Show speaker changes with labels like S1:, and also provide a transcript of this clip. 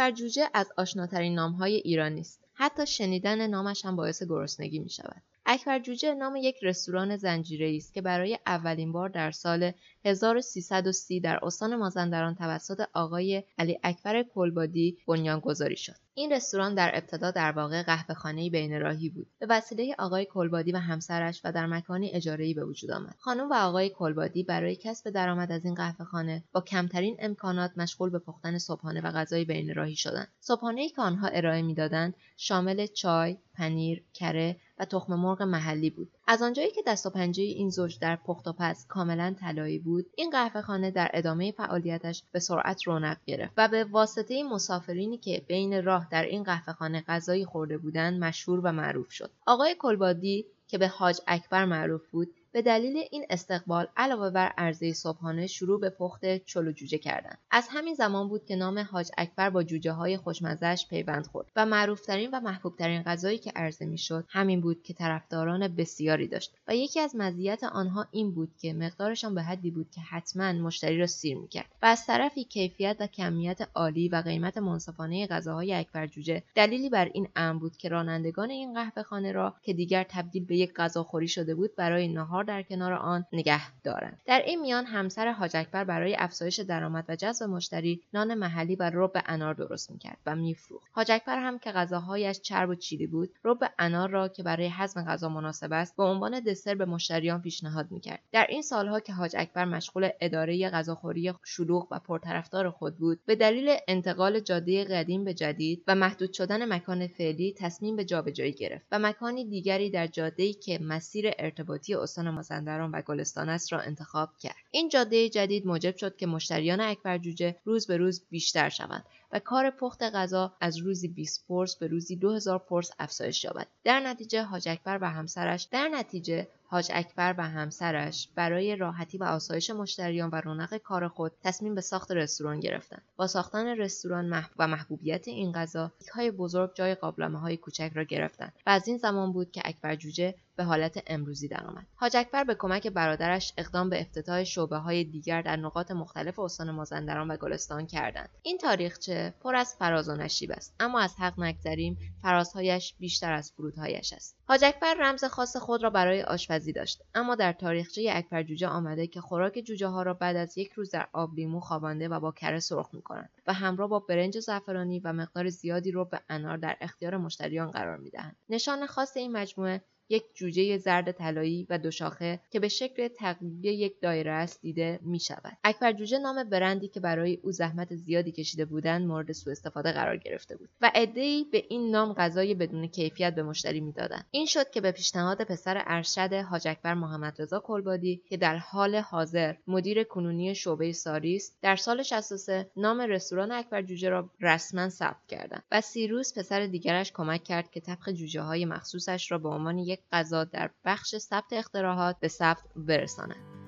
S1: اکبر جوجه از آشناترین نامهای ایرانی است حتی شنیدن نامش هم باعث گرسنگی می شود. اکبر جوجه نام یک رستوران زنجیره است که برای اولین بار در سال 1330 در استان مازندران توسط آقای علی اکبر کلبادی بنیانگذاری شد. این رستوران در ابتدا در واقع قهوه‌خانه‌ای بین راهی بود. به وسیله آقای کلبادی و همسرش و در مکانی اجاره‌ای به وجود آمد. خانم و آقای کلبادی برای کسب درآمد از این قهوه‌خانه با کمترین امکانات مشغول به پختن صبحانه و غذای بین راهی شدند. صبحانه‌ای که آنها ارائه می‌دادند شامل چای، پنیر، کره و تخم مرغ محلی بود. از آنجایی که دست و پنجه این زوج در پخت و پز کاملا طلایی بود این قهوهخانه در ادامه فعالیتش به سرعت رونق گرفت و به واسطه مسافرینی که بین راه در این قهوهخانه غذایی خورده بودند مشهور و معروف شد آقای کلبادی که به حاج اکبر معروف بود به دلیل این استقبال علاوه بر عرضه صبحانه شروع به پخت چلو جوجه کردند از همین زمان بود که نام حاج اکبر با جوجه های خوشمزهش پیوند خورد و معروفترین و محبوبترین غذایی که عرضه می‌شد همین بود که طرفداران بسیاری داشت و یکی از مزیت آنها این بود که مقدارشان به حدی بود که حتما مشتری را سیر می‌کرد و از طرفی کیفیت و کمیت عالی و قیمت منصفانه غذاهای اکبر جوجه دلیلی بر این امر بود که رانندگان این قهوه خانه را که دیگر تبدیل به یک غذاخوری شده بود برای نهار در کنار آن نگه دارند. در این میان همسر حاج اکبر برای افزایش درآمد و جذب مشتری نان محلی و رب انار درست می‌کرد و میفروخت. حاج اکبر هم که غذاهایش چرب و چیلی بود رب انار را که برای هضم غذا مناسب است به عنوان دسر به مشتریان پیشنهاد می‌کرد. در این سالها که حاج اکبر مشغول اداره غذاخوری شلوغ و پرطرفدار خود بود به دلیل انتقال جاده قدیم به جدید و محدود شدن مکان فعلی تصمیم به جابجایی گرفت و مکانی دیگری در جاده‌ای که مسیر ارتباطی استان مازندران و گلستان است را انتخاب کرد. این جاده جدید موجب شد که مشتریان اکبر جوجه روز به روز بیشتر شوند. و کار پخت غذا از روزی 20 پرس به روزی 2000 پرس افزایش یابد. در نتیجه حاج اکبر و همسرش در نتیجه حاج اکبر و همسرش برای راحتی و آسایش مشتریان و رونق کار خود تصمیم به ساخت رستوران گرفتند. با ساختن رستوران و محبوبیت این غذا های بزرگ جای قابلمه های کوچک را گرفتند و از این زمان بود که اکبر جوجه به حالت امروزی درآمد. حاج اکبر به کمک برادرش اقدام به افتتاح شعبه های دیگر در نقاط مختلف استان مازندران و گلستان کردند. این تاریخچه پر از فراز و نشیب است. اما از حق نگذریم فرازهایش بیشتر از فرودهایش است. حاج اکبر رمز خاص خود را برای آشپزی داشت. اما در تاریخچه اکبر جوجه آمده که خوراک جوجه ها را بعد از یک روز در آب لیمو خوابانده و با کره سرخ می کنند و همراه با برنج زعفرانی و مقدار زیادی رو به انار در اختیار مشتریان قرار می دهند. نشان خاص این مجموعه یک جوجه زرد طلایی و دو شاخه که به شکل تقریبی یک دایره است دیده می شود. اکبر جوجه نام برندی که برای او زحمت زیادی کشیده بودند مورد سوء استفاده قرار گرفته بود و عدهای به این نام غذای بدون کیفیت به مشتری می‌دادند این شد که به پیشنهاد پسر ارشد حاج اکبر محمد رضا کلبادی که در حال حاضر مدیر کنونی شعبه ساری است در سال 63 نام رستوران اکبر جوجه را رسما ثبت کردند و سیروس پسر دیگرش کمک کرد که طبخ جوجه های مخصوصش را به عنوان یک غذا در بخش ثبت اختراعات به ثبت برساند.